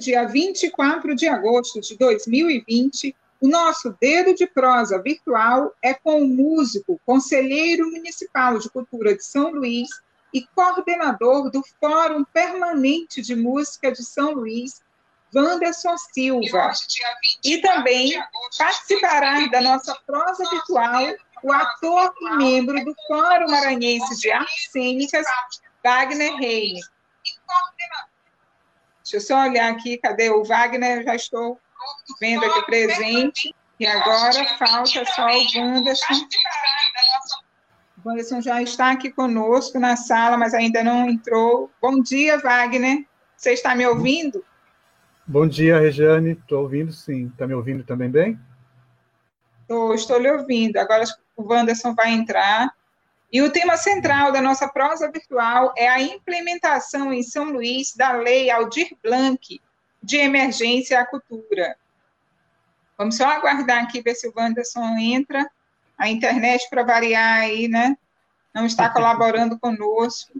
Dia 24 de agosto de 2020, o nosso Dedo de Prosa virtual é com o músico, conselheiro municipal de cultura de São Luís e coordenador do Fórum Permanente de Música de São Luís, Wanderson Silva. E também participará da nossa prosa virtual o ator e membro do Fórum Maranhense de Artes Cênicas, Wagner Reis. Deixa eu só olhar aqui, cadê o Wagner? Já estou vendo aqui presente. E agora falta só o Wanderson. O Wanderson já está aqui conosco na sala, mas ainda não entrou. Bom dia, Wagner. Você está me ouvindo? Bom dia, Regiane. Estou ouvindo, sim. Está me ouvindo também bem? Tô, estou lhe ouvindo. Agora o Wanderson vai entrar. E o tema central da nossa prosa virtual é a implementação em São Luís da Lei Aldir Blanc de Emergência à Cultura. Vamos só aguardar aqui, ver se o Wanderson entra. A internet, para variar aí, né? Não está colaborando conosco.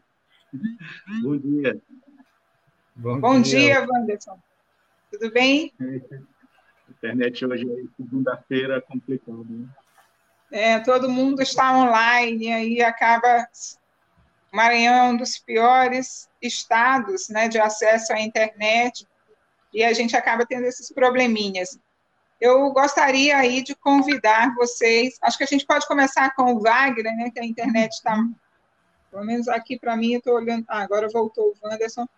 Bom dia. Bom, Bom dia. dia, Wanderson. Tudo bem? A internet hoje é segunda-feira complicada, né? É, todo mundo está online aí acaba o Maranhão é um dos piores estados, né, de acesso à internet e a gente acaba tendo esses probleminhas. Eu gostaria aí de convidar vocês, acho que a gente pode começar com o Wagner, né, que a internet está, pelo menos aqui para mim, eu estou olhando, ah, agora voltou o Wanderson,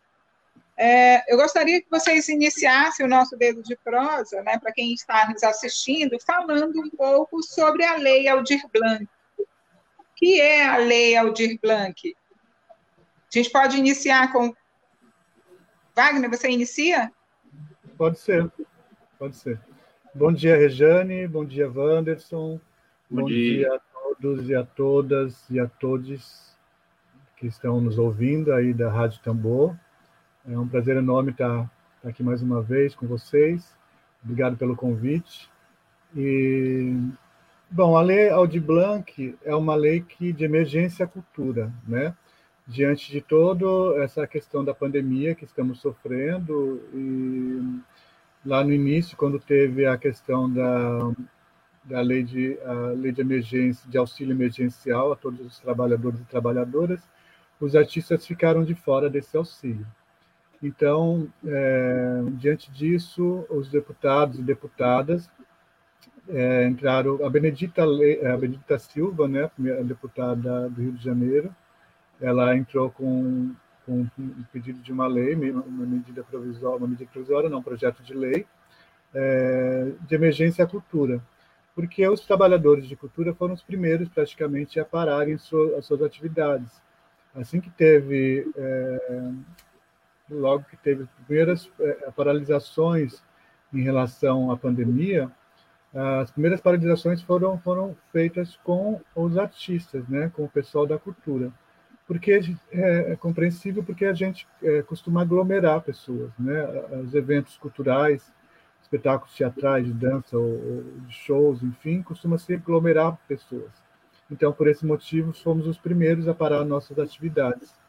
é, eu gostaria que vocês iniciassem o nosso dedo de prosa, né, para quem está nos assistindo, falando um pouco sobre a Lei Aldir Blanc. O que é a Lei Aldir Blanc? A gente pode iniciar com. Wagner, você inicia? Pode ser, pode ser. Bom dia, Rejane, bom dia, Wanderson, bom, bom dia. dia a todos e a todas e a todos que estão nos ouvindo aí da Rádio Tambor. É um prazer enorme estar, estar aqui mais uma vez com vocês. Obrigado pelo convite. E, bom, a Lei Aldir Blanc é uma lei que de emergência à cultura, né? Diante de toda essa questão da pandemia que estamos sofrendo e lá no início, quando teve a questão da, da lei de a lei de emergência, de auxílio emergencial a todos os trabalhadores e trabalhadoras, os artistas ficaram de fora desse auxílio. Então, é, diante disso, os deputados e deputadas é, entraram, a Benedita, a Benedita Silva, né, a deputada do Rio de Janeiro, ela entrou com, com um pedido de uma lei, uma medida provisória, uma medida provisória, não, um projeto de lei, é, de emergência à cultura, porque os trabalhadores de cultura foram os primeiros, praticamente, a pararem so, as suas atividades. Assim que teve é, logo que teve as primeiras é, paralisações em relação à pandemia, as primeiras paralisações foram, foram feitas com os artistas, né, com o pessoal da cultura. Porque é, é compreensível porque a gente é, costuma aglomerar pessoas, né, os eventos culturais, espetáculos teatrais, de dança ou, ou de shows, enfim, costuma se aglomerar pessoas. Então, por esse motivo, fomos os primeiros a parar nossas atividades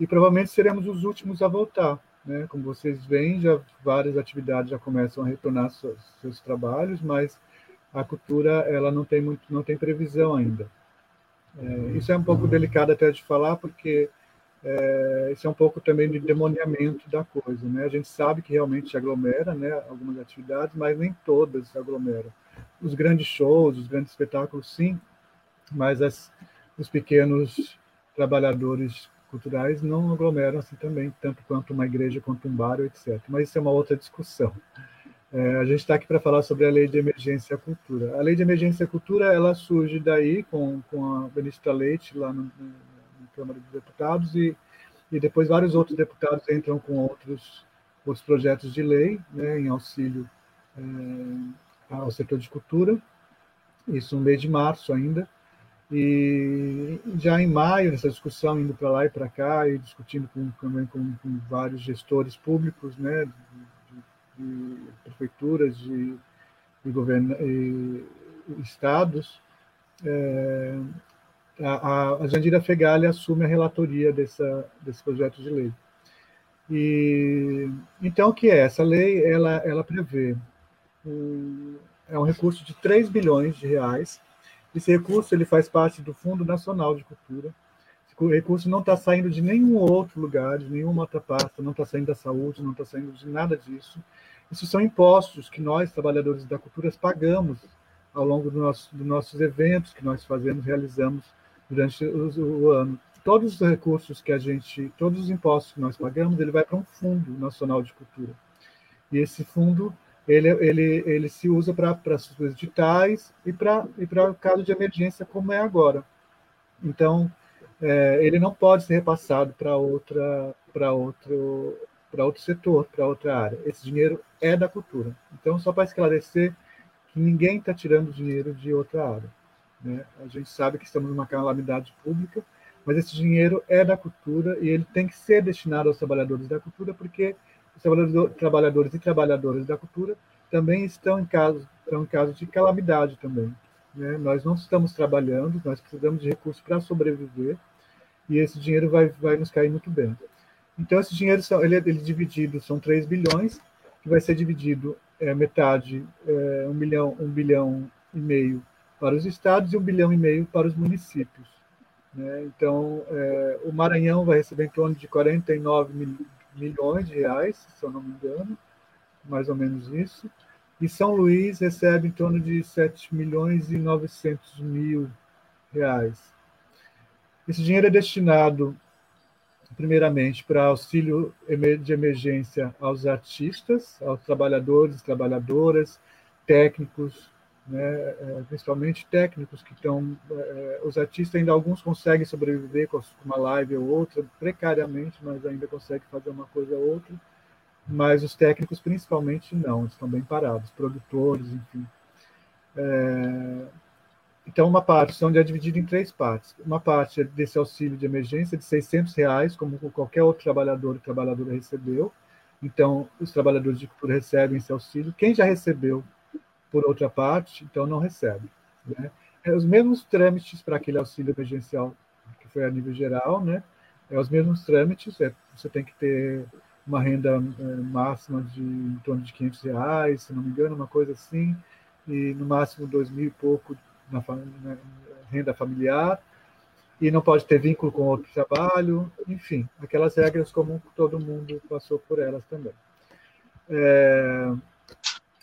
e provavelmente seremos os últimos a voltar. Né? Como vocês veem, já várias atividades já começam a retornar seus, seus trabalhos, mas a cultura ela não tem muito, não tem previsão ainda. É, isso é um pouco delicado até de falar, porque é, isso é um pouco também de demoniamento da coisa, né? A gente sabe que realmente aglomera, né? Algumas atividades, mas nem todas aglomeram. Os grandes shows, os grandes espetáculos, sim, mas as, os pequenos trabalhadores culturais não aglomeram assim também, tanto quanto uma igreja, quanto um bar, etc. Mas isso é uma outra discussão. É, a gente está aqui para falar sobre a Lei de Emergência à Cultura. A Lei de Emergência à Cultura ela surge daí com, com a Benedita Leite, lá no, na Câmara dos Deputados e, e depois vários outros deputados entram com outros, outros projetos de lei né, em auxílio é, ao setor de cultura, isso no mês de março ainda, e já em maio, nessa discussão, indo para lá e para cá, e discutindo com, também com, com vários gestores públicos, né, de, de, prefeituras, de, de e, estados, é, a, a Jandira Fegali assume a relatoria dessa, desse projeto de lei. E, então, o que é? Essa lei ela, ela prevê um, é um recurso de 3 bilhões de reais esse recurso ele faz parte do Fundo Nacional de Cultura. Esse recurso não está saindo de nenhum outro lugar, de nenhuma outra pasta, não está saindo da saúde, não está saindo de nada disso. Isso são impostos que nós, trabalhadores da cultura, pagamos ao longo do nosso, dos nossos eventos que nós fazemos, realizamos durante o, o, ano. Todos os recursos que a gente, todos os impostos que nós pagamos, ele vai para um fundo nacional de cultura. E esse fundo ele, ele, ele se usa para as digitais e para o caso de emergência, como é agora. Então, é, ele não pode ser repassado para outra para outro para outro setor, para outra área. Esse dinheiro é da cultura. Então, só para esclarecer que ninguém está tirando dinheiro de outra área. Né? A gente sabe que estamos numa calamidade pública, mas esse dinheiro é da cultura e ele tem que ser destinado aos trabalhadores da cultura, porque os trabalhadores e trabalhadoras da cultura também estão em caso, estão em caso de calamidade também. Né? Nós não estamos trabalhando, nós precisamos de recursos para sobreviver e esse dinheiro vai, vai nos cair muito bem. Então, esse dinheiro ele, é, ele é dividido, são 3 bilhões, que vai ser dividido é, metade, é, 1 bilhão, 1 bilhão e meio para os estados e 1 bilhão e meio para os municípios. Né? Então, é, o Maranhão vai receber em torno de 49 mil, milhões de reais, se eu não me engano, mais ou menos isso. E São Luís recebe em torno de 7 milhões e 900 mil reais. Esse dinheiro é destinado, primeiramente, para auxílio de emergência aos artistas, aos trabalhadores, trabalhadoras, técnicos, né, é, principalmente técnicos que estão. É, os artistas ainda alguns conseguem sobreviver com uma live ou outra, precariamente, mas ainda conseguem fazer uma coisa ou outra. Mas os técnicos, principalmente, não, estão bem parados, produtores, enfim. É, então, uma parte são é em três partes. Uma parte é desse auxílio de emergência de 600 reais, como qualquer outro trabalhador e trabalhadora recebeu. Então, os trabalhadores de cultura recebem esse auxílio. Quem já recebeu por outra parte, então não recebe. Né? É os mesmos trâmites para aquele auxílio emergencial que foi a nível geral, né? É os mesmos trâmites, é, você tem que ter uma renda é, máxima de em torno de 500 reais, se não me engano, uma coisa assim, e no máximo dois mil e pouco na, na renda familiar, e não pode ter vínculo com outro trabalho, enfim, aquelas regras como todo mundo passou por elas também. É,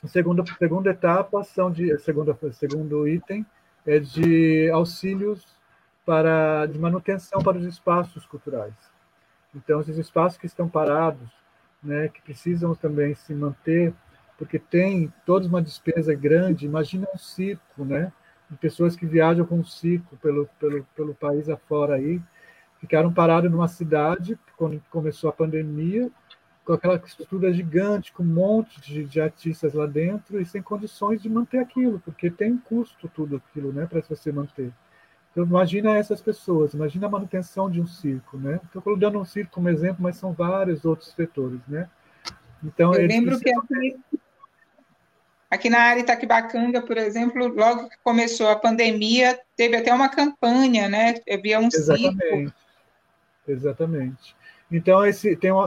a segunda, segunda etapa são de segunda, segundo item é de auxílios para de manutenção para os espaços culturais. Então, esses espaços que estão parados, né, que precisam também se manter, porque tem toda uma despesa grande. Imagina um circo, né, de pessoas que viajam com um circo pelo, pelo, pelo país afora aí, ficaram parados numa cidade quando começou a pandemia com aquela estrutura gigante, com um monte de, de, artistas lá dentro e sem condições de manter aquilo, porque tem um custo tudo aquilo, né, para você manter. Então, imagina essas pessoas, imagina a manutenção de um circo, né? Estou dando um circo como exemplo, mas são vários outros setores, né? Então, Eu lembro que aqui, aqui na área Itaquibacanga, por exemplo, logo que começou a pandemia, teve até uma campanha, né? Havia um Exatamente. circo. Exatamente. Então, esse tem um,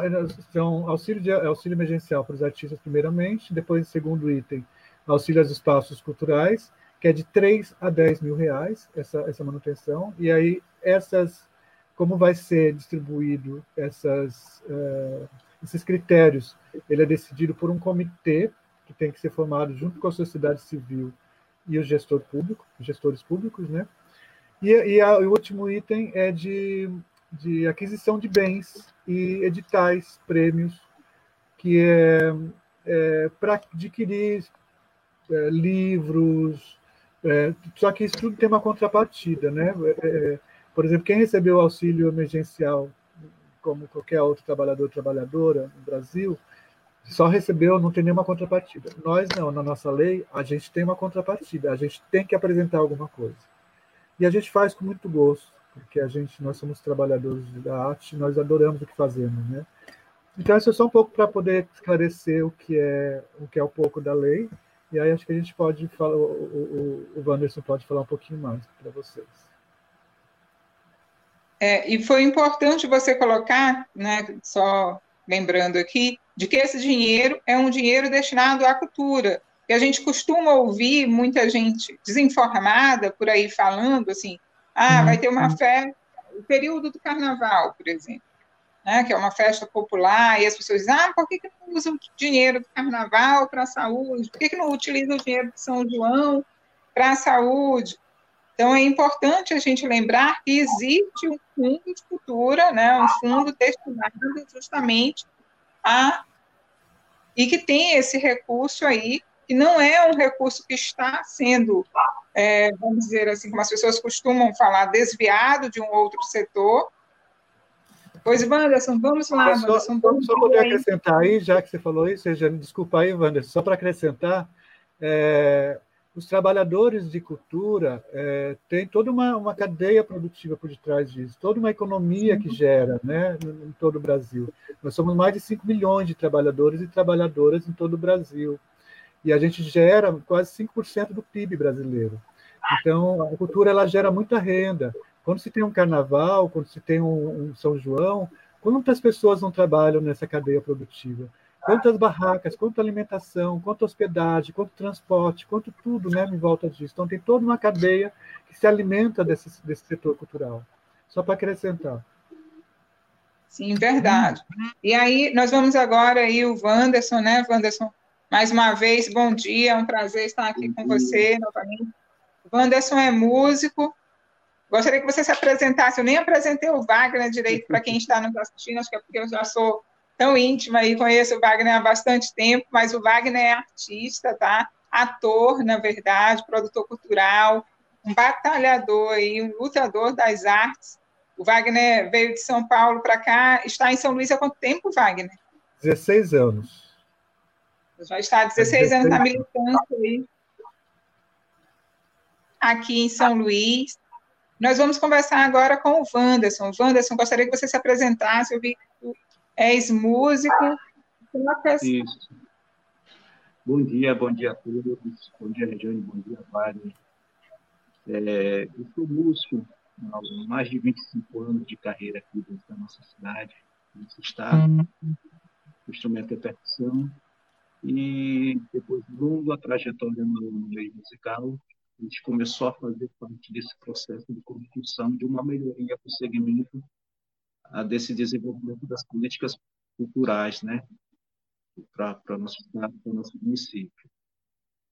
então, auxílio, de, auxílio emergencial para os artistas, primeiramente, depois, segundo item, auxílio aos espaços culturais, que é de 3 a 10 mil reais, essa, essa manutenção, e aí essas, como vai ser distribuído essas, uh, esses critérios, ele é decidido por um comitê que tem que ser formado junto com a sociedade civil e o gestor público, gestores públicos, né? E, e a, o último item é de de aquisição de bens e editais, prêmios, que é, é para adquirir é, livros, é, só que isso tudo tem uma contrapartida, né? É, é, Por exemplo, quem recebeu o auxílio emergencial, como qualquer outro trabalhador ou trabalhadora no Brasil, só recebeu, não tem nenhuma contrapartida. Nós não, na nossa lei, a gente tem uma contrapartida, a gente tem que apresentar alguma coisa. E a gente faz com muito gosto, porque a gente, nós somos trabalhadores da arte, nós adoramos o que fazemos, né? Então, isso é só um pouco para poder esclarecer o que é o que é um pouco da lei, e aí acho que a gente pode falar, o, o, o Wanderson pode falar um pouquinho mais para vocês. É, e foi importante você colocar, né, só lembrando aqui, de que esse dinheiro é um dinheiro destinado à cultura. E a gente costuma ouvir muita gente desinformada por aí falando assim, ah, vai ter uma uhum. festa, o período do carnaval, por exemplo, né, que é uma festa popular, e as pessoas dizem, ah, por que, que não usam o dinheiro do carnaval para a saúde? Por que, que não utilizam o dinheiro de São João para a saúde? Então, é importante a gente lembrar que existe um fundo de cultura, né, um fundo destinado justamente a. e que tem esse recurso aí, que não é um recurso que está sendo, é, vamos dizer assim, como as pessoas costumam falar, desviado de um outro setor. Pois, Wanderson, vamos lá, só, Wanderson. Vamos só poder aí. acrescentar aí, já que você falou isso, seja, desculpa aí, Wanderson, só para acrescentar, é, os trabalhadores de cultura é, têm toda uma, uma cadeia produtiva por detrás disso, toda uma economia que gera né, em todo o Brasil. Nós somos mais de 5 milhões de trabalhadores e trabalhadoras em todo o Brasil. E a gente gera quase 5% do PIB brasileiro. Então, a cultura ela gera muita renda. Quando se tem um carnaval, quando se tem um, um São João, quantas pessoas não trabalham nessa cadeia produtiva? Quantas barracas, quanto alimentação, quanto hospedagem, quanto transporte, quanto tudo né, em volta disso. Então, tem toda uma cadeia que se alimenta desse, desse setor cultural. Só para acrescentar. Sim, verdade. E aí, nós vamos agora aí o Wanderson, né, Wanderson? Mais uma vez, bom dia, é um prazer estar aqui com você novamente. O Wanderson é músico. Gostaria que você se apresentasse. Eu nem apresentei o Wagner direito para quem está nos assistindo, acho que é porque eu já sou tão íntima e conheço o Wagner há bastante tempo, mas o Wagner é artista, tá? Ator, na verdade, produtor cultural, um batalhador e um lutador das artes. O Wagner veio de São Paulo para cá, está em São Luís há quanto tempo, Wagner? 16 anos. Já está há 16 anos na militância aí, aqui em São Luís. Nós vamos conversar agora com o Wanderson. Wanderson, gostaria que você se apresentasse. Eu vi que és músico. Isso. Bom dia, bom dia a todos. Bom dia, Regiane, bom dia, Vale. É, eu sou músico há mais de 25 anos de carreira aqui dentro da nossa cidade, nesse estado. O instrumento é percussão. E depois de longa trajetória no meio musical, a gente começou a fazer parte desse processo de construção de uma melhoria para o segmento desse desenvolvimento das políticas culturais, né, para o nosso estado, para o nosso município.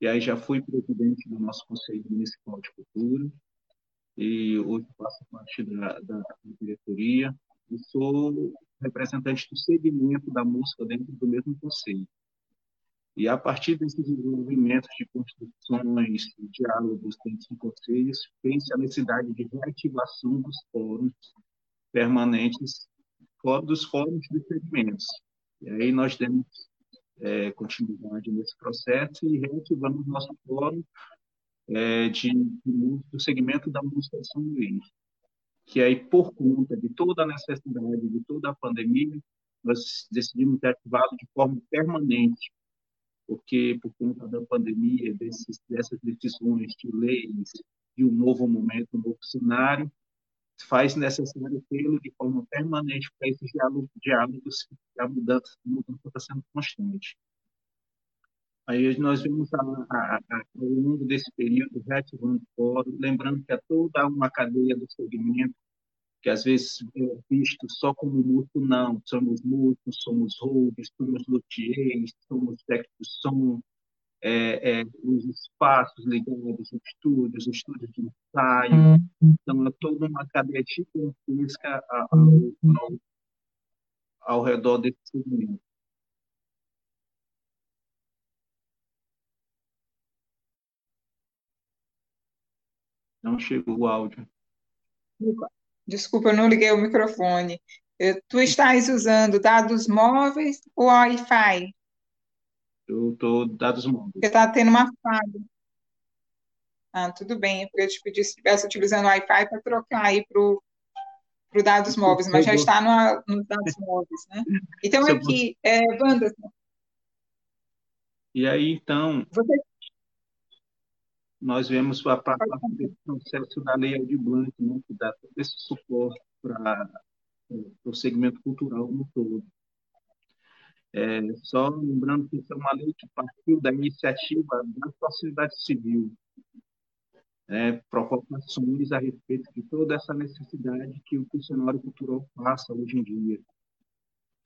E aí já fui presidente do nosso Conselho Municipal de Cultura, e hoje faço parte da, da diretoria, e sou representante do segmento da música dentro do mesmo conselho. E a partir desses desenvolvimentos de construções, diálogos dentro dos conselhos, fez a necessidade de reativação dos fóruns permanentes dos fóruns de segmentos. E aí nós temos é, continuidade nesse processo e reativamos nosso fórum é, de, de, do segmento da música de São Luís, que aí, por conta de toda a necessidade, de toda a pandemia, nós decidimos ativá-lo de forma permanente, porque por conta da pandemia, desses, dessas decisões de leis, de um novo momento, um novo cenário, faz necessário tê-lo de forma permanente para esses diálogos, diálogos a mudança, está sendo constante. Aí nós vimos a, a, a, ao longo desse período reativando fórum, lembrando que há toda uma cadeia do segmento que às vezes é visto só como músico, não. Somos músicos, somos roubos, somos luthiers, somos técnicos de som, é, é, os espaços ligados aos estúdios, estúdios de ensaio. Então, é toda uma cadeia gigantesca ao, ao, ao redor desse segmento. Não chegou o áudio. Desculpa, eu não liguei o microfone. Tu estás usando dados móveis ou Wi-Fi? Eu estou dados móveis. Porque está tendo uma falha. Ah, tudo bem. Eu te pedi se estivesse utilizando Wi-Fi para trocar aí para o dados móveis, mas já está no, nos dados móveis, né? Então, aqui, é, Wanda. E aí, então, Você... nós vemos a parte do processo da Lei Aldir Blanc, né, que dá todo esse suporte para o segmento cultural no todo. É, só lembrando que isso é uma lei que partiu da iniciativa da sociedade civil, é, provocações a respeito de toda essa necessidade que o funcionário cultural passa hoje em dia.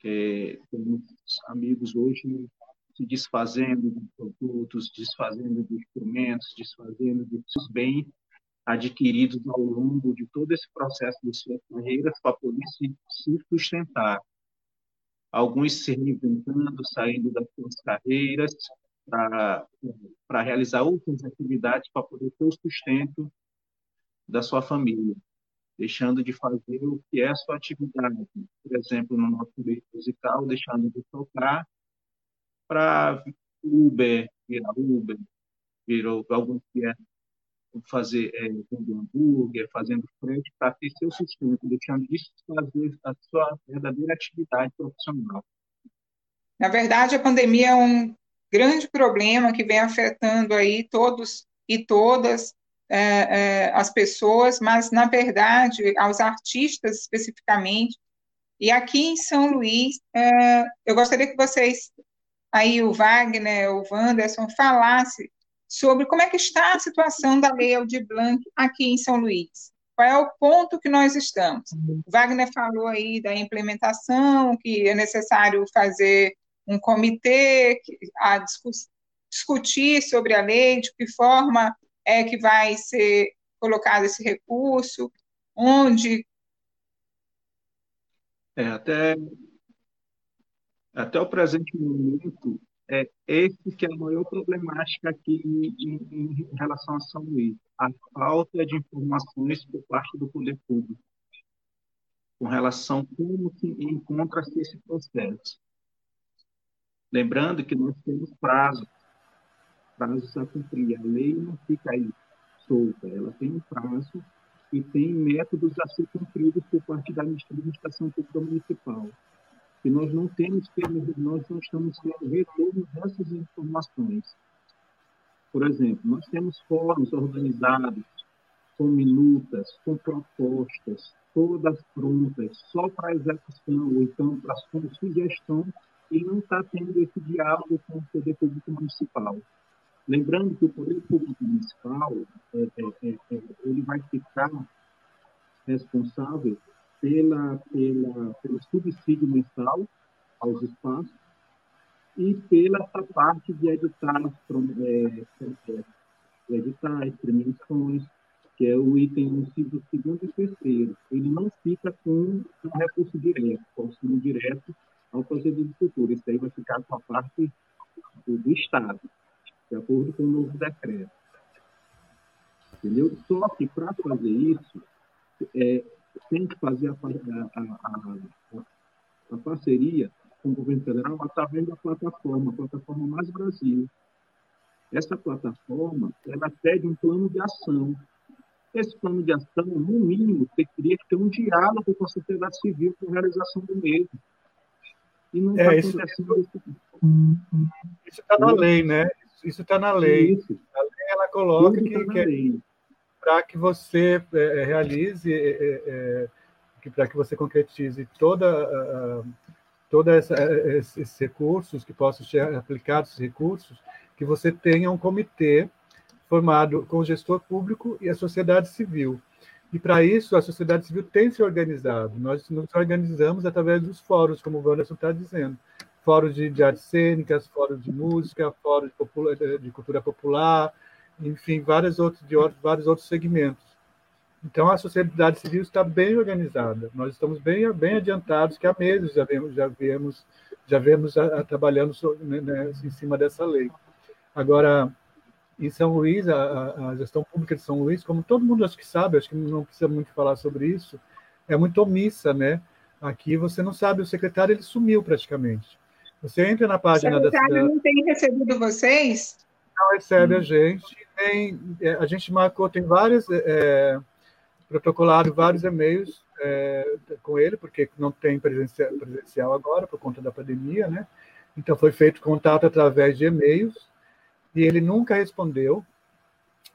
É, temos amigos hoje se desfazendo de produtos, desfazendo de instrumentos, desfazendo de bens adquiridos ao longo de todo esse processo de suas carreiras para poder se, se sustentar. Alguns se reinventando, saindo das suas carreiras para realizar outras atividades para poder ter o sustento da sua família, deixando de fazer o que é a sua atividade. Por exemplo, no nosso meio musical, deixando de tocar para Uber, virar Uber, virou alguns que é fazer é, hambúrguer, fazendo frente para ter seu sustento, deixando de fazer a sua verdadeira atividade profissional. Na verdade, a pandemia é um grande problema que vem afetando aí todos e todas é, é, as pessoas, mas, na verdade, aos artistas especificamente. E aqui em São Luís, é, eu gostaria que vocês, aí o Wagner, o Wanderson, falassem sobre como é que está a situação da Lei Aldir Blanc aqui em São Luís. Qual é o ponto que nós estamos? O Wagner falou aí da implementação, que é necessário fazer um comitê a discutir sobre a lei, de que forma é que vai ser colocado esse recurso, onde. É, até, até o presente momento, é esse que é a maior problemática aqui em, em, em relação a São Luís, a falta de informações por parte do poder público com relação a como se encontra-se esse processo. Lembrando que nós temos prazos, prazos a cumprir. A lei não fica aí solta, ela tem um prazo e tem métodos a ser cumpridos por parte da administração pública municipal. E nós não temos nós não estamos tendo retorno dessas informações. Por exemplo, nós temos fóruns organizados com minutas, com propostas, todas prontas, só para execução, ou então para sugestão e não está tendo esse diálogo com o poder público municipal. Lembrando que o poder público municipal é, é, é, é ele vai ficar responsável pela, pela, pelo subsídio mensal aos espaços e pela essa parte de editar, é, é, editais, premiações, que é o item inciso segundo e terceiro. Ele não fica com um recurso direto, auxílio direto ao Conselho de Cultura. Isso aí vai ficar com a parte do, do Estado, de acordo com o novo decreto. Entendeu? Só que para fazer isso, é, tem que fazer a, a, a, a, parceria com o governo federal através da plataforma, a plataforma Mais Brasil. Essa plataforma, ela pede um plano de ação. Esse plano de ação, no mínimo, teria que ter um diálogo com a sociedade civil para a realização do mesmo. E não é, está acontecendo isso. Isso está na lei, né? Isso está na lei. Isso. A lei ela coloca que, tá que para que você é, é realize, é, é, é, para que você concretize toda toda essa, esses recursos que possam ser aplicados, esses recursos, que você tenha um comitê formado com o gestor público e a sociedade civil. E para isso, a sociedade civil tem se organizado. Nós nos organizamos através dos fóruns, como o Wanderson está dizendo. Fóruns de, de artes cênicas, fóruns de música, fóruns de, de cultura popular, enfim, vários outros, de vários outros segmentos. Então, a sociedade civil está bem organizada. Nós estamos bem, bem adiantados, que há meses já vemos, já vemos, já vemos a, a, trabalhando né, né, em cima dessa lei. Agora, em São Luís, a, a, gestão pública de São Luís, como todo mundo acho que sabe, acho que não precisa muito falar sobre isso, é muito omissa, né? Aqui você não sabe, o secretário ele sumiu praticamente. Você entra na página da cidade. não tem recebido vocês? Não recebe hum. a gente. Tem, é, a gente marcou, tem vários é, protocolado vários e-mails é, com ele, porque não tem presencial, presencial agora por conta da pandemia, né? Então foi feito contato através de e-mails e ele nunca respondeu,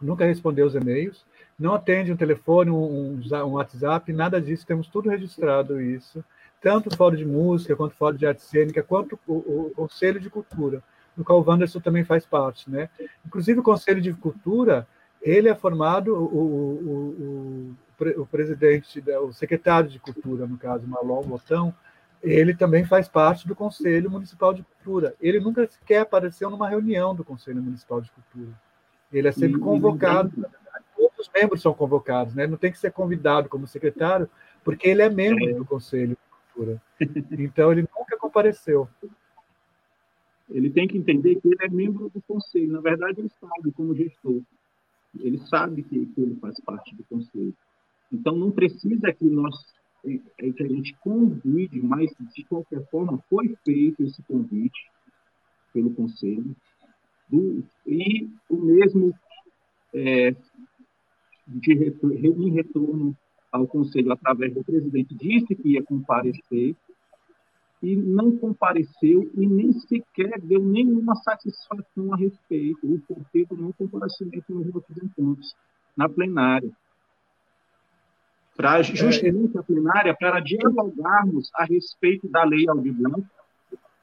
nunca respondeu os e-mails, não atende um telefone, um, um WhatsApp, nada disso, temos tudo registrado isso, tanto Fórum de Música, quanto Fórum de Arte Cênica, quanto o, o Conselho de Cultura, do qual o Wanderson também faz parte, né? Inclusive o Conselho de Cultura, ele é formado, o, o, o, o presidente, o secretário de Cultura, no caso, Malon Botão, ele também faz parte do Conselho Municipal de Cultura. Ele nunca sequer apareceu numa reunião do Conselho Municipal de Cultura. Ele é sempre convocado, todos os membros são convocados, né? não tem que ser convidado como secretário, porque ele é membro do Conselho de Cultura. Então, ele nunca compareceu. Ele tem que entender que ele é membro do Conselho. Na verdade, ele sabe como gestor. Ele sabe que, que ele faz parte do Conselho. Então, não precisa que nós é que a gente convide, mas de qualquer forma foi feito esse convite pelo Conselho, do, e o mesmo é, de em retorno ao Conselho através do presidente disse que ia comparecer e não compareceu e nem sequer deu nenhuma satisfação a respeito, o porquê do não comparecimento nos encontros, na plenária. Para é, justamente a plenária para dialogarmos a respeito da lei Aldir Blanc,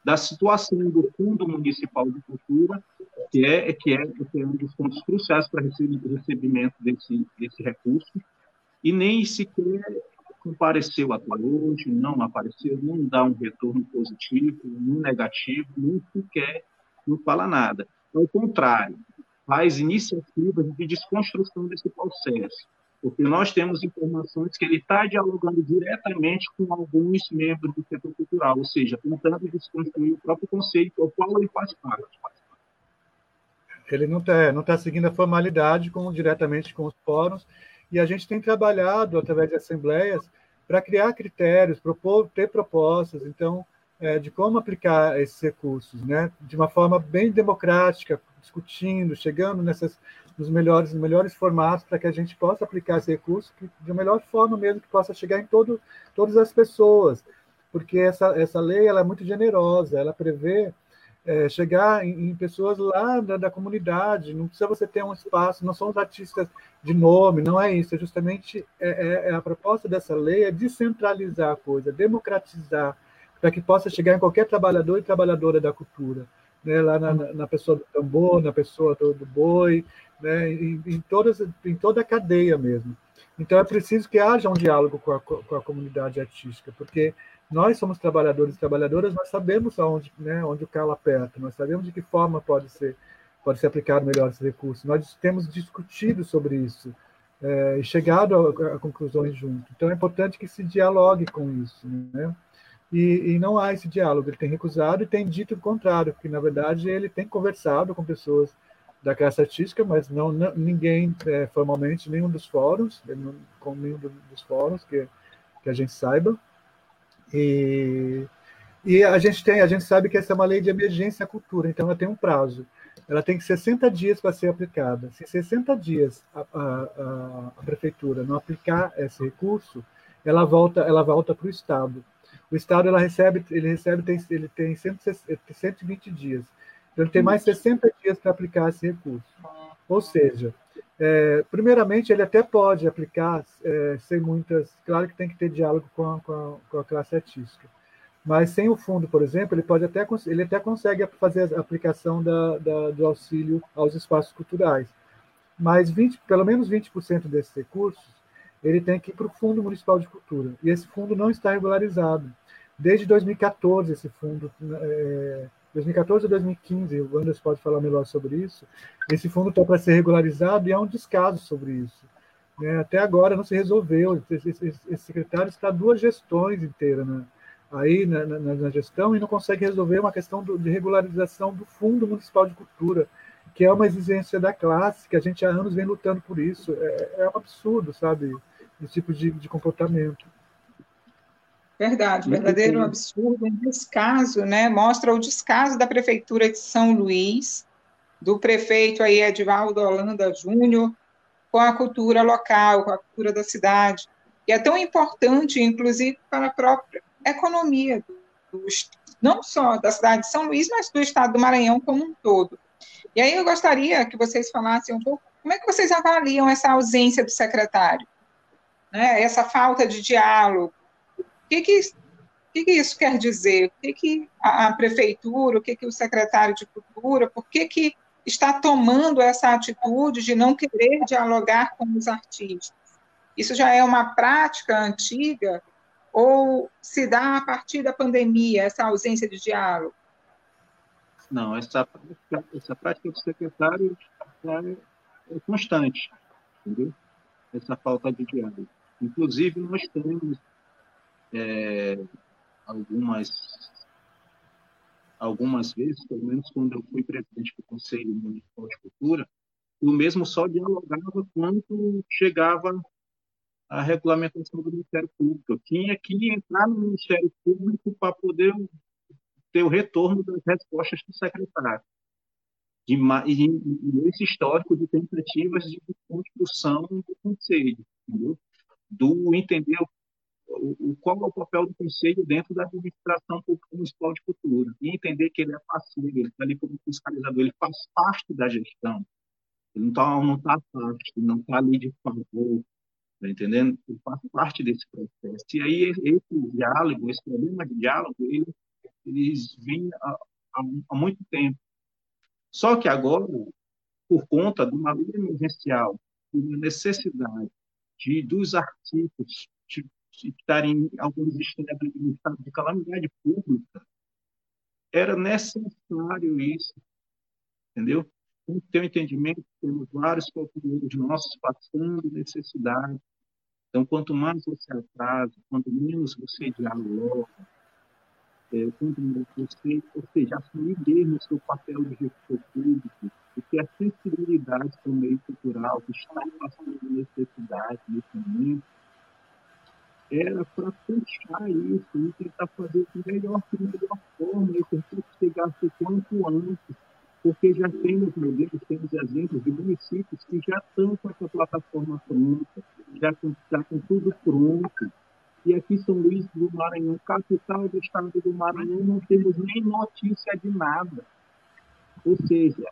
da situação do Fundo Municipal de Cultura, que é, que é, que é um dos pontos cruciais para recebimento desse, desse recurso, e nem sequer compareceu até hoje, não apareceu, não dá um retorno positivo, nem negativo, nem sequer não fala nada. Ao contrário, faz iniciativas de desconstrução desse processo porque nós temos informações que ele está dialogando diretamente com alguns membros do setor cultural, ou seja, tentando desconstruir o próprio conceito ao qual ele faz parte. Ele não está não tá seguindo a formalidade com, diretamente com os fóruns, e a gente tem trabalhado através de assembleias para criar critérios, propor, ter propostas, então, é, de como aplicar esses recursos, né? de uma forma bem democrática, discutindo, chegando nessas nos melhores, melhores formatos para que a gente possa aplicar esse recurso de uma melhor forma mesmo, que possa chegar em todo, todas as pessoas, porque essa, essa lei ela é muito generosa, ela prevê é, chegar em, em, pessoas lá da, da, comunidade, não precisa você ter um espaço, não são os artistas de nome, não é isso, é justamente é, é, é a proposta dessa lei é descentralizar a coisa, democratizar, para que possa chegar em qualquer trabalhador e trabalhadora da cultura. Né, lá na, na, pessoa do tambor, na pessoa do, do boi, né, em, em, todas, em toda a cadeia mesmo. Então é preciso que haja um diálogo com a, com a comunidade artística, porque nós somos trabalhadores e trabalhadoras, nós sabemos aonde, né, onde o calo aperta, nós sabemos de que forma pode ser pode ser aplicado melhor esse recurso. Nós temos discutido sobre isso é, e chegado a, a, conclusões juntos. Então é importante que se dialogue com isso, né? E, e, não há esse diálogo. Ele tem recusado e tem dito o contrário, porque na verdade ele tem conversado com pessoas da classe artística, mas não, não ninguém é, formalmente, nenhum dos fóruns, com nenhum dos fóruns que, que a gente saiba. E, e a gente tem, a gente sabe que essa é uma lei de emergência à cultura, então ela tem um prazo. Ela tem 60 dias para ser aplicada. Se 60 dias a, a, a prefeitura não aplicar esse recurso, ela volta, ela volta para o Estado. O Estado ela recebe, ele recebe, tem, ele tem 120 dias. Então, ele tem mais 60 dias para aplicar esse recurso. Ou seja, é, primeiramente, ele até pode aplicar é, sem muitas. Claro que tem que ter diálogo com a, com a, com a classe artística. Mas sem o fundo, por exemplo, ele pode até ele até consegue fazer a aplicação da, da, do auxílio aos espaços culturais. Mas 20, pelo menos 20% desses recursos ele tem que ir para o Fundo Municipal de Cultura. E esse fundo não está regularizado. Desde 2014, esse fundo é, 2014 a 2015, o Anderson pode falar melhor sobre isso. Esse fundo está para ser regularizado e há um descaso sobre isso. Né? Até agora não se resolveu. Esse, esse, esse secretário está duas gestões inteiras né? aí na, na, na, gestão e não consegue resolver uma questão do, de regularização do Fundo Municipal de Cultura, que é uma exigência da classe, que a gente há anos vem lutando por isso. É, é um absurdo, sabe? Esse tipo de, de comportamento. Verdade, verdadeiro absurdo, um descaso, né? Mostra o descaso da prefeitura de São Luís, do prefeito aí Edivaldo Holanda Júnior, com a cultura local, com a cultura da cidade. E é tão importante, inclusive, para a própria economia, do, não só da cidade de São Luís, mas do estado do Maranhão como um todo. E aí eu gostaria que vocês falassem um pouco como é que vocês avaliam essa ausência do secretário, né? essa falta de diálogo. Que, que, que, que isso quer dizer? O que, que a, a prefeitura, o que, que o secretário de Cultura, por que, que está tomando essa atitude de não querer dialogar com os artistas? Isso já é uma prática antiga ou se dá a partir da pandemia, essa ausência de diálogo? Não, essa essa prática do secretário é, é constante, entendeu? Essa falta de diálogo. Inclusive, nós temos é, algumas algumas vezes, pelo menos quando eu fui presidente do Conselho Municipal de Cultura, eu mesmo só dialogava quando chegava a regulamentação do Ministério Público. Eu tinha que entrar no Ministério Público para poder ter o retorno das respostas do secretário. De, e, e esse histórico de tentativas de construção do Conselho, entendeu? do entender o, qual é o papel do Conselho dentro da administração municipal de cultura, e entender que ele é parceiro, ele está ali como fiscalizador, ele faz parte da gestão, ele não está não tá parte, não está ali de favor, Está entendendo? Eu faço parte desse processo. E aí, esse diálogo, esse problema de diálogo, ele, eles vêm há, há, muito tempo. Só que agora, por conta de uma lei emergencial, de uma necessidade de, dos artigos de estarem, alguns estados em estado de calamidade pública, era necessário isso, entendeu? ter um entendimento temos vários companheiros nossos passando necessidade. Então, quanto mais você atrasa, quanto menos você dialoga, é, quanto mais você, ou seja, assumir mesmo o seu papel de gestor público, e ter a sensibilidade o meio cultural, que está passando necessidade nesse momento, era para puxar isso e tentar fazer o melhor, de melhor forma, e tentar chegar o quanto antes porque já temos modelos, temos exemplos de municípios que já estão com essa plataforma pronta, já com, já com tudo pronto. E aqui São Luís do Maranhão, capital do estado do Maranhão, não temos nem notícia de nada. Ou seja,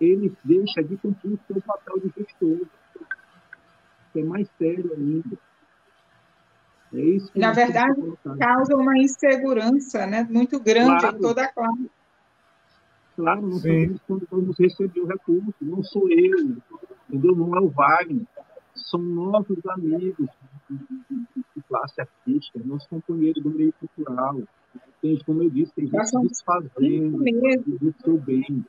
ele deixa de cumprir o seu papel de gestor, que é mais sério ainda. É isso Na verdade, causa uma insegurança né, muito grande claro. em toda a classe. Claro, não Sim. quando vamos receber o recurso, não sou eu, entendeu? não é o Wagner, são nossos amigos de classe artística, nossos companheiros do meio cultural. Tem, como eu disse, tem gente se desfazendo do seu bem.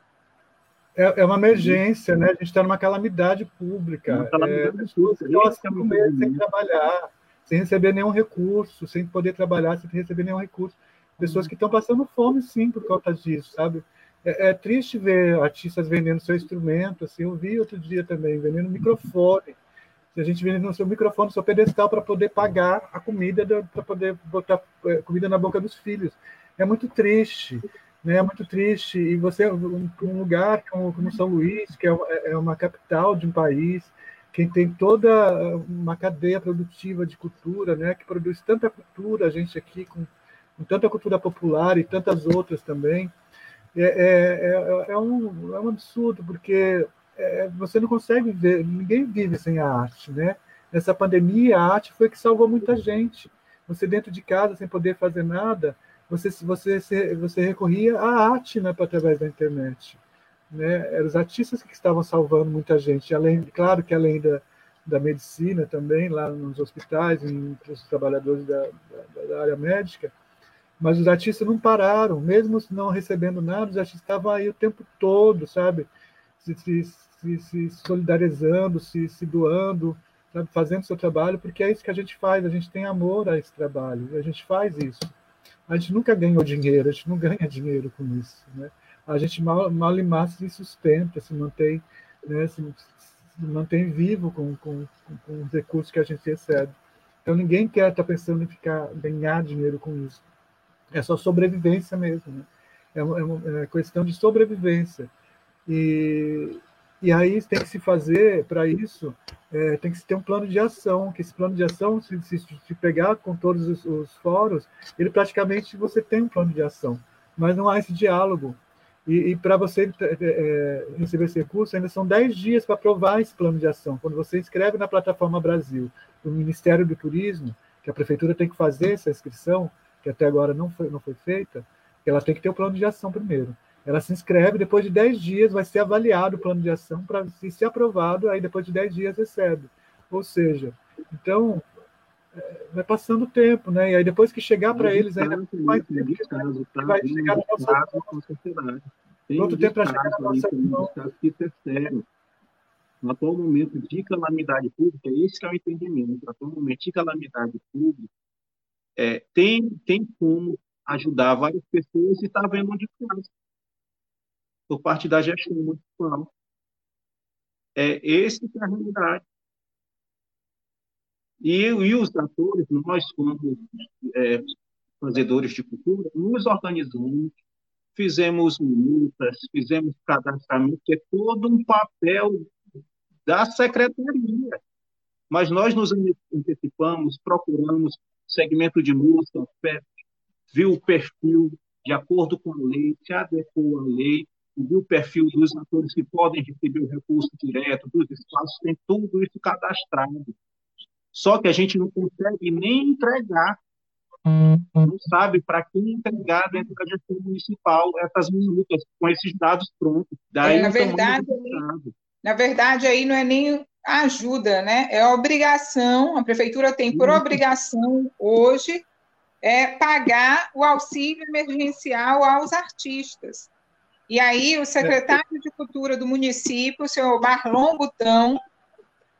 É, é uma emergência, né? A gente está numa calamidade pública. Uma calamidade é, pública. Pessoas é medo, sem trabalhar, sem receber nenhum recurso, sem poder trabalhar, sem receber nenhum recurso. Pessoas que estão passando fome, sim, por conta disso, sabe? É, é, triste ver artistas vendendo seu instrumento. Assim, eu vi outro dia também, vendendo microfone. Se a gente vendendo seu microfone, seu pedestal para poder pagar a comida, para poder botar é, comida na boca dos filhos. É muito triste, né? É muito triste. E você, um, um lugar como, como, São Luís, que é, é uma capital de um país, que tem toda uma cadeia produtiva de cultura, né? Que produz tanta cultura, a gente aqui com, com tanta cultura popular e tantas outras também é, é, é, é, um, é um absurdo, porque é, você não consegue ver, ninguém vive sem a arte, né? Nessa pandemia, a arte foi que salvou muita gente. Você dentro de casa, sem poder fazer nada, você, você, você recorria à arte né, através da internet. Né? Eram os artistas que estavam salvando muita gente. Além, claro que além da, da medicina também, lá nos hospitais, entre os trabalhadores da, da, da área médica, mas os artistas não pararam, mesmo não recebendo nada, os artistas estavam aí o tempo todo, sabe? Se, se, se, se solidarizando, se, se doando, sabe? fazendo seu trabalho, porque é isso que a gente faz, a gente tem amor a esse trabalho, a gente faz isso. A gente nunca ganhou dinheiro, a gente não ganha dinheiro com isso, né? A gente mal, e mal se sustenta, se mantém, né? se, se mantém vivo com, com, com os recursos que a gente recebe. Então ninguém quer estar tá pensando em ficar ganhar dinheiro com isso. É só sobrevivência mesmo, né? É uma, é uma é questão de sobrevivência. E, e aí tem que se fazer, para isso, é, tem que se ter um plano de ação, que esse plano de ação, se, se, se pegar com todos os, os, fóruns, ele praticamente você tem um plano de ação, mas não há esse diálogo. E, e para você é, é receber esse recurso, ainda são 10 dias para aprovar esse plano de ação. Quando você inscreve na plataforma Brasil, do Ministério do Turismo, que a prefeitura tem que fazer essa inscrição, que até agora não foi, não foi feita, ela tem que ter o plano de ação primeiro. Ela se inscreve, depois de 10 dias vai ser avaliado o plano de ação para se ser aprovado, aí depois de 10 dias recebe. Ou seja, então é, vai passando o tempo, né? E aí depois que chegar para eles ainda mais tempo que caso, tá? vai chegar na nossa com sociedade. Tem Quanto tempo para chegar na nossa mão? Que terceiro. No atual momento de calamidade pública, esse é o entendimento. No atual momento de calamidade pública, é, tem, tem como ajudar várias pessoas e está vendo onde faz por parte da gestão municipal. É, esse que é a realidade. E, e os atores, nós, como é, fazedores de cultura, nos organizamos, fizemos minutas, fizemos cadastramento, que é todo um papel da secretaria. Mas nós nos antecipamos, procuramos segmento de música, viu o perfil de acordo com a lei, se adequou à lei, viu o perfil dos atores que podem receber o recurso direto, dos espaços, tem tudo isso cadastrado. Só que a gente não consegue nem entregar, não sabe para quem entregar dentro da gestão municipal essas minutas com esses dados prontos. Daí, é, na verdade, na verdade, aí não é nem ajuda, né? É obrigação, a prefeitura tem por obrigação hoje é, pagar o auxílio emergencial aos artistas. E aí, o secretário de Cultura do município, o senhor Marlon Butão,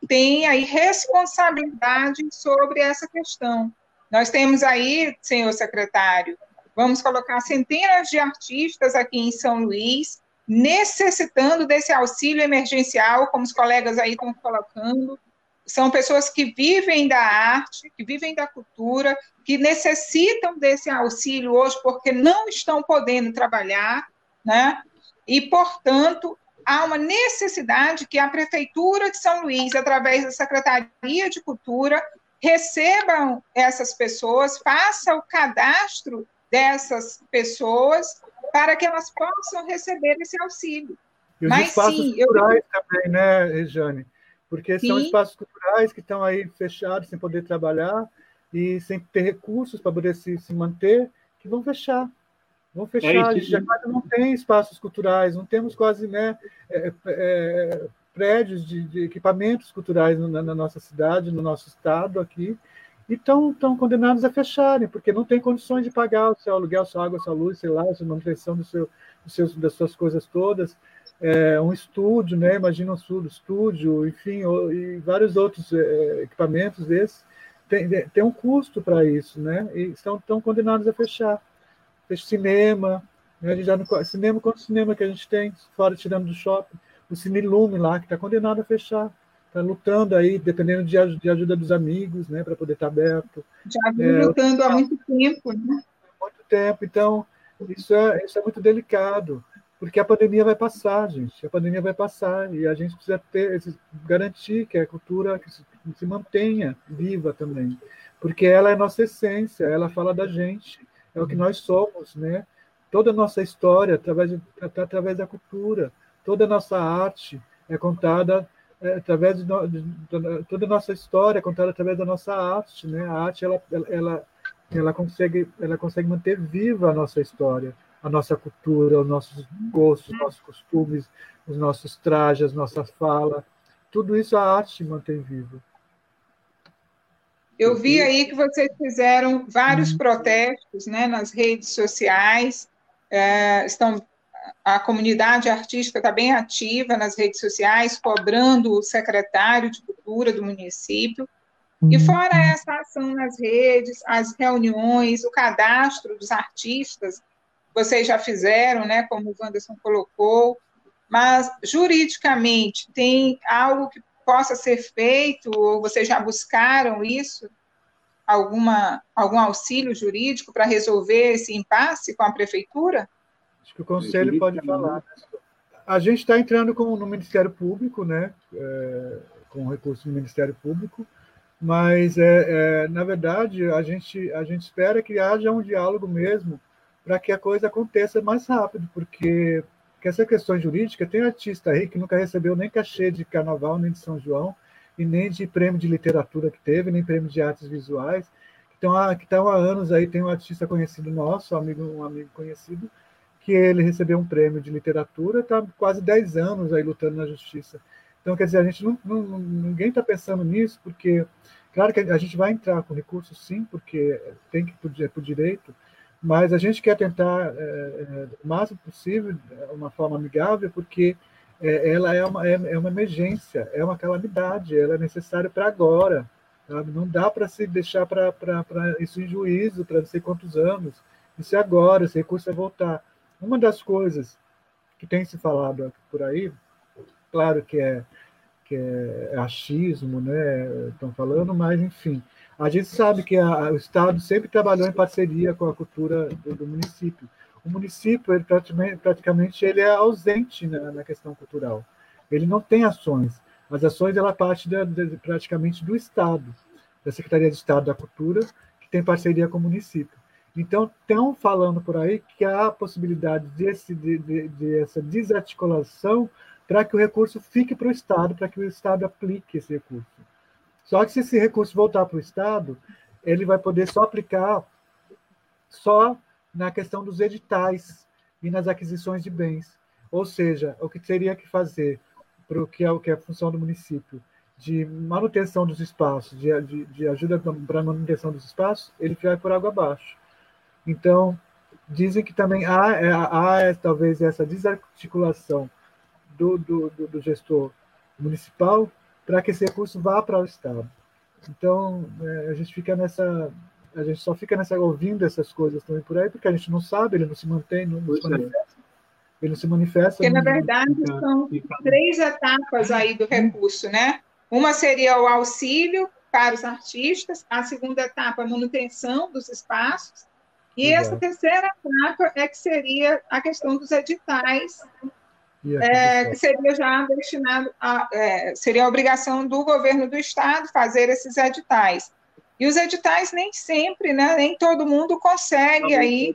tem aí responsabilidade sobre essa questão. Nós temos aí, senhor secretário, vamos colocar centenas de artistas aqui em São Luís, necessitando desse auxílio emergencial, como os colegas aí estão colocando. São pessoas que vivem da arte, que vivem da cultura, que necessitam desse auxílio hoje porque não estão podendo trabalhar, né? E, portanto, há uma necessidade que a Prefeitura de São Luís, através da Secretaria de Cultura, recebam essas pessoas, faça o cadastro dessas pessoas para que elas possam receber esse auxílio. E os Mas, espaços sim, culturais eu... também, né, Regiane? Porque sim. são espaços culturais que estão aí fechados, sem poder trabalhar e sem ter recursos para poder se, se manter, que vão fechar. Vão fechar, é a gente já quase não tem espaços culturais, não temos quase né, é, é, prédios de, de, equipamentos culturais na, na, nossa cidade, no nosso estado aqui, e estão condenados a fecharem, porque não tem condições de pagar o seu aluguel, sua água, sua luz, sei lá, a manutenção do seu, do seus, das suas coisas todas. É, um estúdio, né? imagina um estúdio, enfim, e vários outros é, equipamentos desses, tem, tem um custo para isso, né? e estão, estão condenados a fechar fez cinema, né? a gente já no, cinema, quanto cinema que a gente tem, fora tirando do shopping, o Cine Lume lá, que está condenado a fechar, está lutando aí, dependendo de, de, ajuda dos amigos, né, para poder estar tá aberto. Já vem é, lutando há muito tempo, né? Há muito tempo, então isso é, isso é muito delicado, porque a pandemia vai passar, gente, a pandemia vai passar, e a gente precisa ter, garantir que a cultura se, se mantenha viva também, porque ela é nossa essência, ela fala da gente, é o que nós somos, né? Toda a nossa história através, de, através da cultura, toda a nossa arte é contada é, através de, de, de, toda a nossa história é contada através da nossa arte, né? A arte ela, ela, ela consegue ela consegue manter viva a nossa história, a nossa cultura, os nossos gostos, os nossos costumes, os nossos trajes, nossa fala, tudo isso a arte mantém vivo. Eu vi aí que vocês fizeram vários uhum. protestos né, nas redes sociais. É, estão, a comunidade artística está bem ativa nas redes sociais, cobrando o secretário de cultura do município. E uhum. fora essa ação nas redes, as reuniões, o cadastro dos artistas, vocês já fizeram, né, como o Wanderson colocou, mas juridicamente tem algo que possa ser feito, ou vocês já buscaram isso? alguma, algum auxílio jurídico para resolver esse impasse com a prefeitura? Acho que o conselho pode falar. A gente está entrando com, no Ministério Público, né? É, com recurso do Ministério Público, mas é, é, na verdade a gente a gente espera que haja um diálogo mesmo para que a coisa aconteça mais rápido, porque que essa questão jurídica tem artista aí que nunca recebeu nem cachê de Carnaval nem de São João e nem de prêmio de literatura que teve, nem prêmio de artes visuais, que estão há, que estão há anos aí, tem um artista conhecido nosso, um amigo, um amigo conhecido, que ele recebeu um prêmio de literatura, está quase 10 anos aí lutando na justiça. Então, quer dizer, a gente não, não ninguém está pensando nisso, porque, claro que a gente vai entrar com recursos, sim, porque tem que ir por direito, mas a gente quer tentar, é, é, o máximo possível, uma forma amigável, porque é, ela é uma, é, é, uma emergência, é uma calamidade, ela é necessária para agora. Sabe? Não dá para se deixar para isso em juízo, para não sei quantos anos. Isso é agora, esse recurso vai voltar. Uma das coisas que tem se falado por aí, claro que é, que é achismo, né? Estão falando, mas enfim, a gente sabe que a, o Estado sempre trabalhou em parceria com a cultura do, do município. O município, ele praticamente, praticamente ele é ausente na, na, questão cultural. Ele não tem ações. As ações ela parte de, praticamente do Estado, da Secretaria de Estado da Cultura, que tem parceria com o município. Então, estão falando por aí que há possibilidade desse, de, de, de essa desarticulação para que o recurso fique para o Estado, para que o Estado aplique esse recurso. Só que se esse recurso voltar para o Estado, ele vai poder só aplicar só na questão dos editais e nas aquisições de bens. Ou seja, o que teria que fazer para o que é, que é a função do município de manutenção dos espaços, de, de, de ajuda para a manutenção dos espaços, ele vai por água abaixo. Então, dizem que também há, é, há, há talvez essa desarticulação do, do, do, do gestor municipal para que esse recurso vá para o Estado. Então, é, a gente fica nessa. A gente só fica nessa ouvindo essas coisas também por aí, porque a gente não sabe, ele não se mantém, não, não se é. manifesta. Ele não se manifesta. Porque, na verdade, fica, são fica... três etapas aí do recurso, né? Uma seria o auxílio para os artistas, a segunda etapa, a manutenção dos espaços, e Exato. essa terceira etapa é que seria a questão dos editais é, que seria já destinado a é, seria a obrigação do governo do estado fazer esses editais. E os editais nem sempre, né, nem todo mundo consegue aí.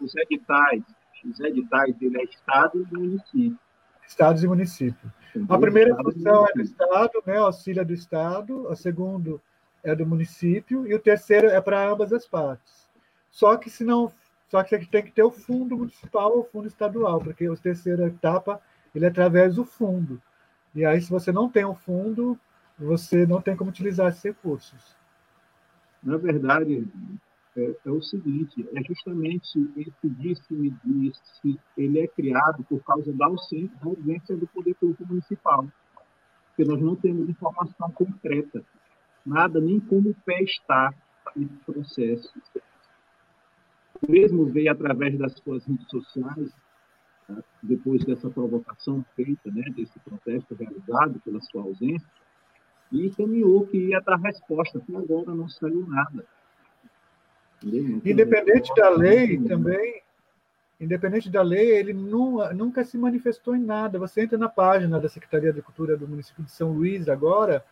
Os editais, os editais, ele é estado e município. Estados e município. A primeira função é do estado, né, auxílio do estado, a segunda é do município e o terceiro é para ambas as partes. Só que se não só que tem que ter o fundo municipal ou fundo estadual, porque a terceira etapa ele é através do fundo. E aí, se você não tem o fundo, você não tem como utilizar esses recursos. Na verdade, é, é o seguinte, é justamente esse disse-me-disse, ele é criado por causa da ausência do poder público municipal, porque nós não temos informação concreta, nada, nem como o pé está nesse processo mesmo veio através das suas redes sociais, tá? depois dessa provocação feita, né, desse protesto realizado pela sua ausência, e encaminhou que ia dar resposta. Até agora não saiu nada. Independente da lei também, independente da lei, ele nunca, nunca se manifestou em nada. Você entra na página da Secretaria de Cultura do município de São Luís agora,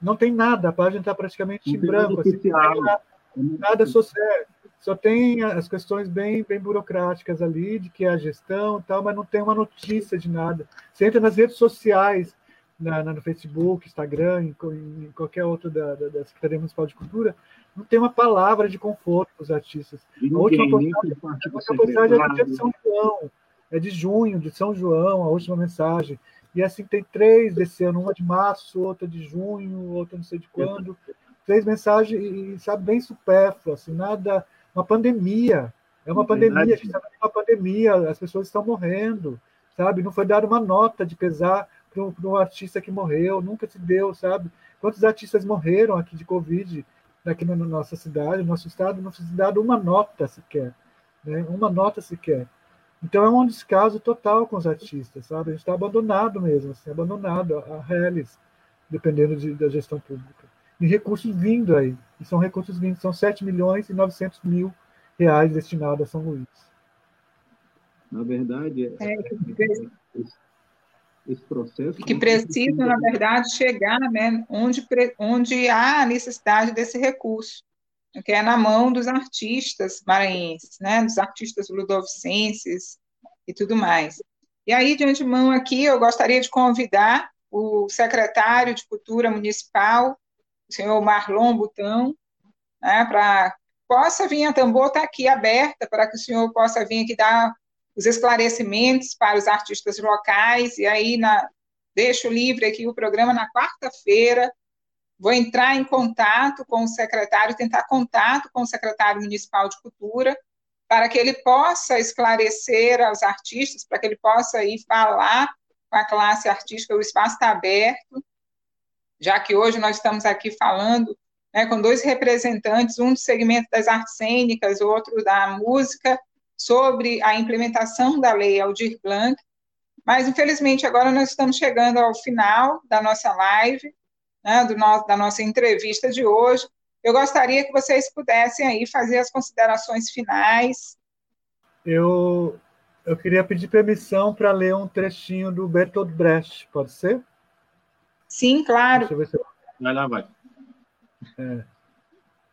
não tem nada, a página está praticamente em branco. Assim, nada, nada social só tem as questões bem, bem burocráticas ali, de que é a gestão e tal, mas não tem uma notícia de nada. Você entra nas redes sociais, na, na no Facebook, Instagram, em, em qualquer outro da, da, da, Secretaria Municipal de Cultura, não tem uma palavra de conforto para os artistas. a última postagem, a postagem é de São João, é de junho, de São João, a última mensagem. E assim tem três desse ano, uma de março, outra de junho, outra não sei de quando. Três mensagens, e sabe, bem supérfluo, assim, nada uma pandemia. É uma pandemia, a gente está uma pandemia, as pessoas estão morrendo, sabe? Não foi dada uma nota de pesar para um, artista que morreu, nunca se deu, sabe? Quantos artistas morreram aqui de Covid, aqui na nossa cidade, no nosso estado, não foi dado uma nota sequer, né? Uma nota sequer. Então é um descaso total com os artistas, sabe? A gente está abandonado mesmo, assim, abandonado a reles, dependendo de, da gestão pública. De recursos vindo aí. E são recursos vindos, são 7 milhões e 900 mil reais destinados a São Luís. Na verdade, é, é, esse processo. Que precisa, na verdade, chegar né, onde, onde há a necessidade desse recurso, que é na mão dos artistas maranhenses, né, dos artistas ludovicenses e tudo mais. E aí, de antemão aqui, eu gostaria de convidar o secretário de Cultura Municipal, o senhor Marlon Butão, né, para possa vir a tambor está aqui aberta para que o senhor possa vir aqui dar os esclarecimentos para os artistas locais, e aí na, deixo livre aqui o programa na quarta-feira, vou entrar em contato com o secretário, tentar contato com o secretário municipal de cultura, para que ele possa esclarecer aos artistas, para que ele possa ir falar com a classe artística, o espaço está aberto, já que hoje nós estamos aqui falando né, com dois representantes, um do segmento das artes cênicas, outro da música, sobre a implementação da lei Aldir Blanc, mas infelizmente agora nós estamos chegando ao final da nossa live, né, do no, da nossa entrevista de hoje. Eu gostaria que vocês pudessem aí fazer as considerações finais. Eu, eu queria pedir permissão para ler um trechinho do Bertolt Brecht, pode ser? Sim, claro. Deixa eu ver se. Vai lá, vai. É,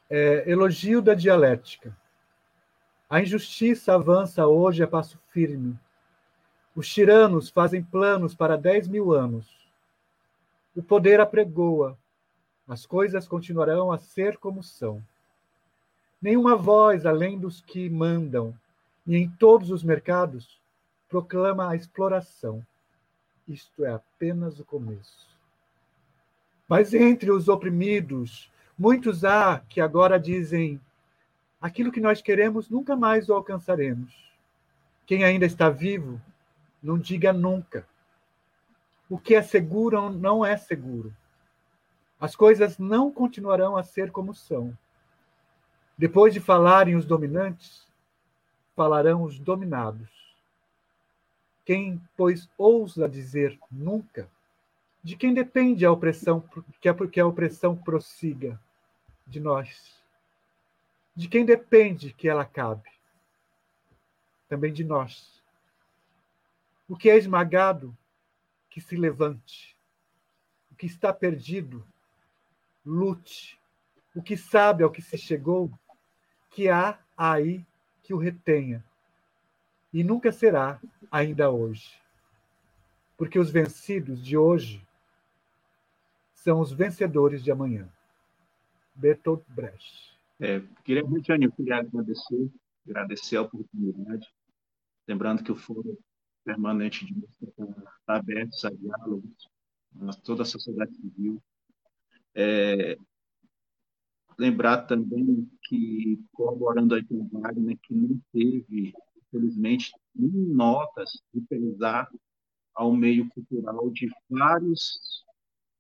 é, elogio da dialética. A injustiça avança hoje a passo firme. Os tiranos fazem planos para dez mil anos. O poder apregoa. As coisas continuarão a ser como são. Nenhuma voz além dos que mandam, e em todos os mercados, proclama a exploração. Isto é apenas o começo. Mas entre os oprimidos, muitos há que agora dizem Aquilo que nós queremos nunca mais o alcançaremos. Quem ainda está vivo, não diga nunca. O que é seguro não é seguro. As coisas não continuarão a ser como são. Depois de falarem os dominantes, falarão os dominados. Quem, pois, ousa dizer nunca, de quem depende a opressão, que a opressão prossiga? De nós de quem depende que ela cabe? Também de nós. O que é esmagado, que se levante. O que está perdido, lute. O que sabe ao que se chegou, que há aí que o retenha. E nunca será ainda hoje. Porque os vencidos de hoje são os vencedores de amanhã. Bertolt Brecht. É, queria, Regiane, eu queria agradecer, agradecer a oportunidade, lembrando que o Foro Permanente de Música está tá aberto a diálogos, a toda a sociedade civil. É, lembrar também que, corroborando aí com o Wagner, que não teve, infelizmente, notas de pesar ao meio cultural de vários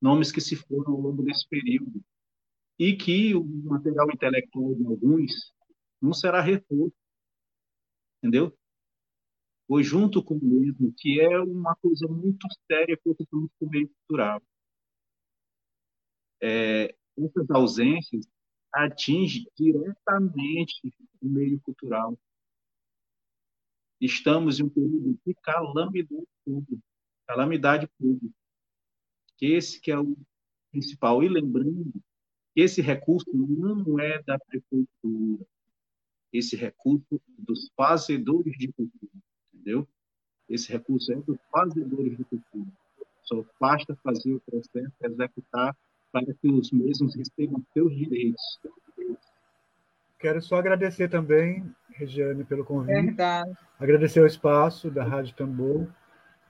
nomes que se foram ao longo desse período e que o material intelectual de alguns não será reforço, entendeu? Foi junto com o mesmo, que é uma coisa muito séria com o meio cultural. É, essas ausências atingem diretamente o meio cultural. Estamos em um período de calamidade pública, calamidade pública, que esse que é o principal. E lembrando esse recurso não é da prefeitura, esse recurso dos fazedores de cultura, entendeu? Esse recurso é dos fazedores de cultura. Só basta fazer o processo, executar, para que os mesmos recebam seus direitos. Quero só agradecer também, Regiane, pelo convite. Verdade. Agradecer o espaço da Rádio Tambor.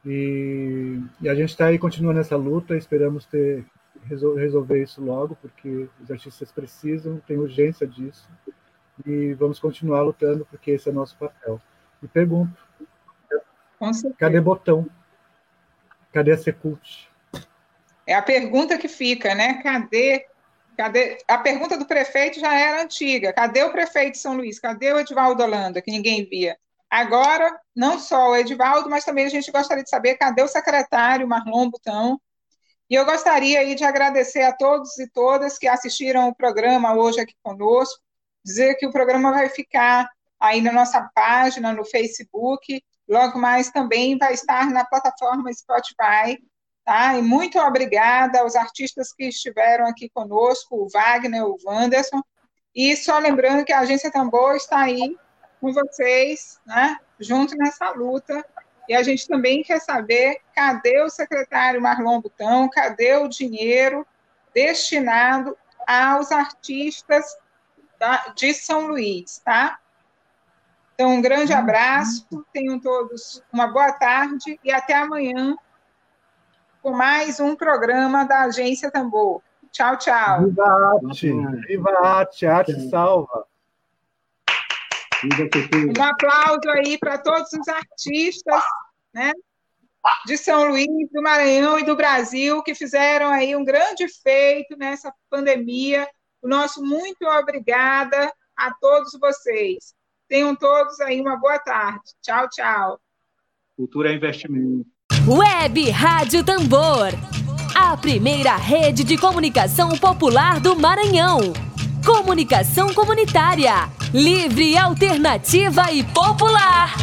E, e a gente está aí, continua nessa luta. Esperamos ter resolver isso logo, porque os artistas precisam, tem urgência disso, e vamos continuar lutando, porque esse é o nosso papel. E pergunto: cadê botão? Cadê a Secult? É a pergunta que fica, né? Cadê? Cadê? A pergunta do prefeito já era antiga. Cadê o prefeito de São Luís? Cadê o Edivaldo Holanda, que ninguém via? Agora, não só o Edivaldo, mas também a gente gostaria de saber cadê o secretário Marlon Butão, E eu gostaria aí de agradecer a todos e todas que assistiram o programa hoje aqui conosco, dizer que o programa vai ficar aí na nossa página no Facebook, logo mais também vai estar na plataforma Spotify, tá? E muito obrigada aos artistas que estiveram aqui conosco, o Wagner, o Wanderson, e só lembrando que a Agência Tambor está aí com vocês, né, junto nessa luta, e a gente também quer saber cadê o secretário Marlon Butão, cadê o dinheiro destinado aos artistas de São Luís, tá? Então, um grande abraço, tenham todos uma boa tarde e até amanhã com mais um programa da Agência Tambor. Tchau, tchau. Viva a arte! Viva a arte! A arte salva! Um aplauso aí para todos os artistas, né? De São Luís, do Maranhão e do Brasil, que fizeram aí um grande feito nessa pandemia. O nosso muito obrigada a todos vocês. Tenham todos aí uma boa tarde. Tchau, tchau. Cultura é investimento. Web Rádio Tambor. A primeira rede de comunicação popular do Maranhão. Comunicação comunitária. Livre, alternativa e popular.